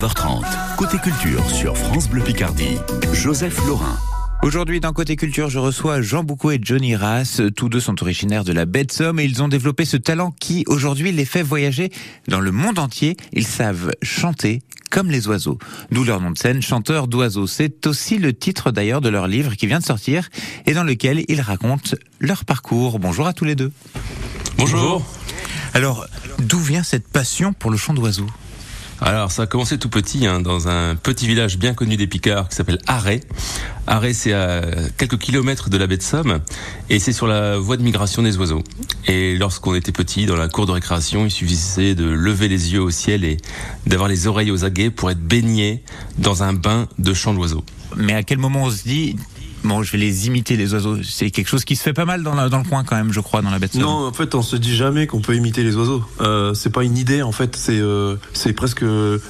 h 30 Côté culture sur France Bleu Picardie, Joseph Laurin. Aujourd'hui, dans Côté Culture, je reçois Jean Boucaud et Johnny Rass. Tous deux sont originaires de la baie de Somme et ils ont développé ce talent qui, aujourd'hui, les fait voyager dans le monde entier. Ils savent chanter comme les oiseaux. D'où leur nom de scène, chanteur d'oiseaux. C'est aussi le titre d'ailleurs de leur livre qui vient de sortir et dans lequel ils racontent leur parcours. Bonjour à tous les deux. Bonjour. Alors, d'où vient cette passion pour le chant d'oiseaux? Alors, ça a commencé tout petit, hein, dans un petit village bien connu des Picards qui s'appelle Arrêt. Arrêt, c'est à quelques kilomètres de la baie de Somme, et c'est sur la voie de migration des oiseaux. Et lorsqu'on était petit, dans la cour de récréation, il suffisait de lever les yeux au ciel et d'avoir les oreilles aux aguets pour être baigné dans un bain de chant d'oiseaux. Mais à quel moment on se dit, bon, je vais les imiter les oiseaux. C'est quelque chose qui se fait pas mal dans, le coin quand même, je crois, dans la Somme. Non, en fait, on se dit jamais qu'on peut imiter les oiseaux. Euh, c'est pas une idée, en fait. C'est euh, presque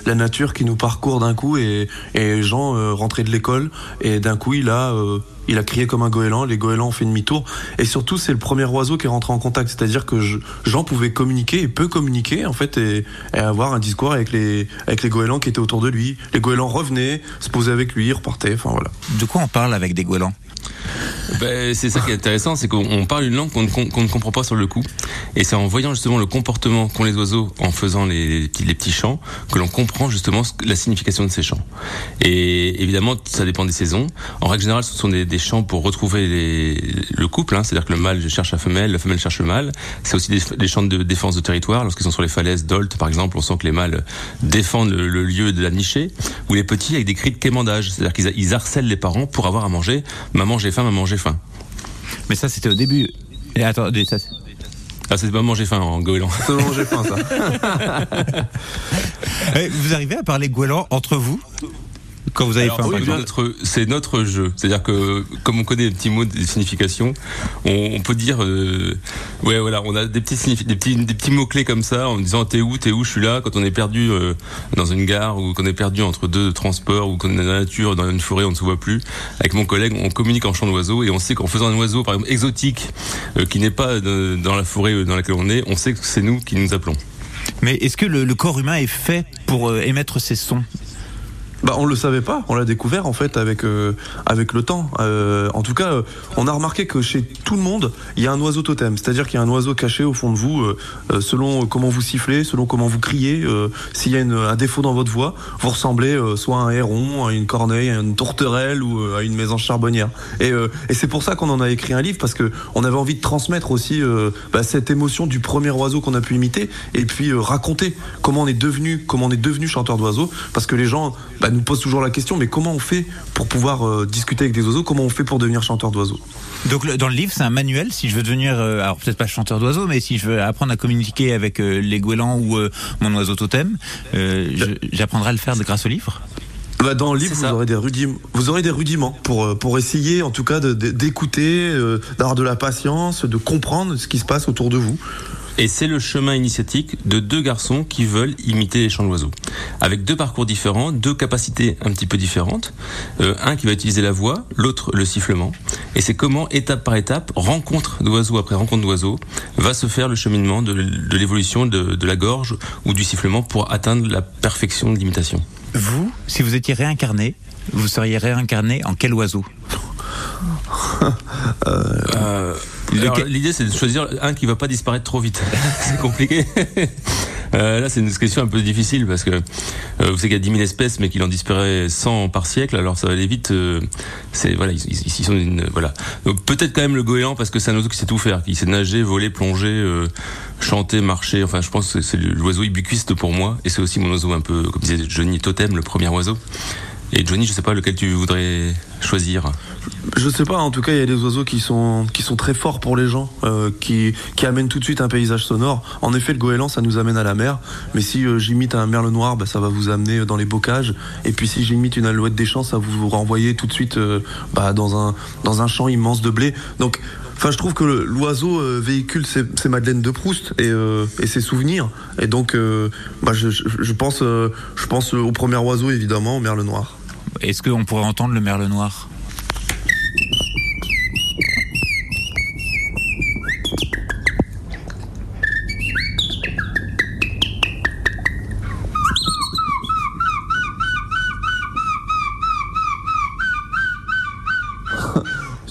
la nature qui nous parcourt d'un coup et, et Jean euh, de l'école et d'un coup il a euh, il a crié comme un goéland, les goélands ont fait demi-tour. Et surtout, c'est le premier oiseau qui est rentré en contact. C'est-à-dire que je- Jean pouvait communiquer et peut communiquer, en fait, et, avoir un discours avec les, goélands qui étaient autour de lui. Les goélands revenaient, se posaient avec lui, repartaient, enfin. De quoi on parle avec des goélands? Ben, c'est ça qui est intéressant, c'est qu'on on parle une langue qu'on ne, comprend pas sur le coup. Et c'est en voyant justement le comportement qu'ont les oiseaux en faisant les, petits- les chants que l'on comprend justement la signification de ces chants. Et évidemment, ça dépend des saisons. En règle générale, ce sont des, des chants pour retrouver le couple, hein, c'est-à-dire que le mâle cherche la femelle, la femelle cherche le mâle. C'est aussi des, des chants de défense de territoire. Lorsqu'ils sont sur les falaises d'Olt, par exemple, on sent que les mâles défendent le, lieu de la nichée. Ou les petits avec des cris de quémandage, c'est-à-dire qu'ils ils harcèlent les parents pour avoir à manger. Maman j'ai faim, maman j'ai faim. Mais ça, c'était au début. Et attendez, ça, c'est- Ah, c'est maman j'ai faim en goéland. Me mangeait faim, ça. Eh, vous arrivez à parler goéland entre vous? Quand vous avez Alors, oui, notre- c'est notre jeu. C'est-à-dire que, comme on connaît les petits mots de signification, on, on peut dire, euh, ouais, voilà, on a des petits, signifi- des petits, des petits mots clés comme ça, en disant t'es où, t'es où, je suis là. Quand on est perdu euh, dans une gare ou qu'on est perdu entre deux transports ou qu'on est dans la nature, dans une forêt, on ne se voit plus. Avec mon collègue, on communique en chant d'oiseau et on sait qu'en faisant un oiseau, par exemple, exotique, euh, qui n'est pas de- dans la forêt euh, dans laquelle on est, on sait que c'est nous qui nous appelons. Mais est-ce que le, le corps humain est fait pour euh, émettre ces sons? Bah, on le savait pas, on l'a découvert en fait avec euh, avec le temps. Euh, en tout cas, euh, on a remarqué que chez tout le monde, il y a un oiseau totem, c'est-à-dire qu'il y a un oiseau caché au fond de vous, euh, euh, selon comment vous sifflez, selon comment vous criez. euh, S'il y a une- un défaut dans votre voix, vous ressemblez euh, soit à un héron, à une corneille, à une tourterelle ou euh, à une maison charbonnière. Et, euh, et c'est pour ça qu'on en a écrit un livre parce que on avait envie de transmettre aussi euh, bah, cette émotion du premier oiseau qu'on a pu imiter et puis euh, raconter comment on est devenu comment on est devenu chanteur d'oiseaux parce que les gens bah, nous posent toujours la question mais comment on fait pour pouvoir euh, discuter avec des oiseaux? Comment on fait pour devenir chanteur d'oiseaux? Donc le- dans le livre, c'est un manuel. Si je veux devenir, euh, alors peut-être pas chanteur d'oiseaux, mais si je veux apprendre à communiquer avec euh, les goélands ou mon oiseau totem, j'apprendrai à le faire grâce au livre. Bah, dans le livre, vous aurez, des rudim- vous aurez des rudiments pour, euh, pour essayer, en tout cas, d'écouter, euh, d'avoir de la patience, de comprendre ce qui se passe autour de vous. Et c'est le chemin initiatique de deux garçons qui veulent imiter les chants d'oiseaux. Avec deux parcours différents, deux capacités un petit peu différentes. Euh, un qui va utiliser la voix, l'autre le sifflement. Et c'est comment, étape par étape, rencontre d'oiseaux après rencontre d'oiseaux, va se faire le cheminement de, de l'évolution de, de la gorge ou du sifflement pour atteindre la perfection de l'imitation? Vous, si vous étiez réincarné, vous seriez réincarné en quel oiseau? Euh, L'idée, c'est de choisir un qui va pas disparaître trop vite. c'est compliqué. Euh, là, c'est une question un peu difficile parce que euh, vous savez qu'il y a 10 000 espèces, mais qu'il en disparaît 100 par siècle. Alors, ça va aller vite. euh, c'est voilà, ils, ils- sont voilà. Donc peut-être quand même le goéland parce que c'est un oiseau qui sait tout faire, qui sait nager, voler, plonger, euh, chanter, marcher. Enfin, je pense que c'est l'oiseau ubiquiste pour moi, et c'est aussi mon oiseau un peu, comme disait Johnny Totem, le premier oiseau. Et Johnny, je sais pas lequel tu voudrais choisir. Je sais pas, en tout cas, il y a des oiseaux qui sont, qui sont très forts pour les gens, euh, qui, qui amènent tout de suite un paysage sonore. En effet, le goéland, ça nous amène à la mer, mais si euh, j'imite un merle noir, bah, ça va vous amener dans les bocages. Et puis si j'imite une alouette des champs, ça vous renvoyer tout de suite euh, bah, dans, un, dans un champ immense de blé. Donc, Enfin, je trouve que l'oiseau véhicule ses, ses Madeleines de Proust et, ses souvenirs. Et donc, bah, je, je, pense, je pense au premier oiseau, évidemment, au merle noir. Est-ce qu'on pourrait entendre le merle noir?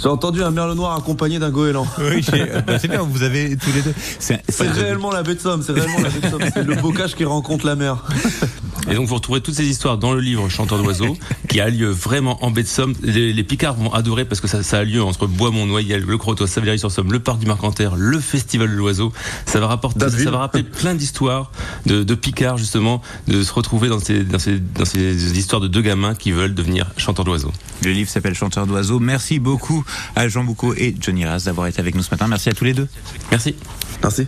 J'ai entendu un merle noir accompagné d'un goéland. Oui, bah, c'est bien, vous avez tous les deux. C'est réellement la baie de Somme, c'est réellement la baie de Somme. C'est le bocage qui rencontre la mer. Et donc vous retrouverez toutes ces histoires dans le livre Chanteur d'oiseaux, qui a lieu vraiment en baie de Somme. Les, les Picards vont adorer parce que ça, ça a lieu entre Bois-Mont-Noyel, le Crotoy, Savery-sur-Somme, le parc du Marcanterre, le festival de l'oiseau. Ça va rapporter, ça va rappeler plein d'histoires de, de Picards justement, de se retrouver dans ces, dans ces, dans ces histoires de deux gamins qui veulent devenir chanteurs d'oiseaux. Le livre s'appelle Chanteur d'oiseaux. Merci beaucoup à Jean Boucaud et Johnny Raz d'avoir été avec nous ce matin. Merci à tous les deux. Merci. Merci.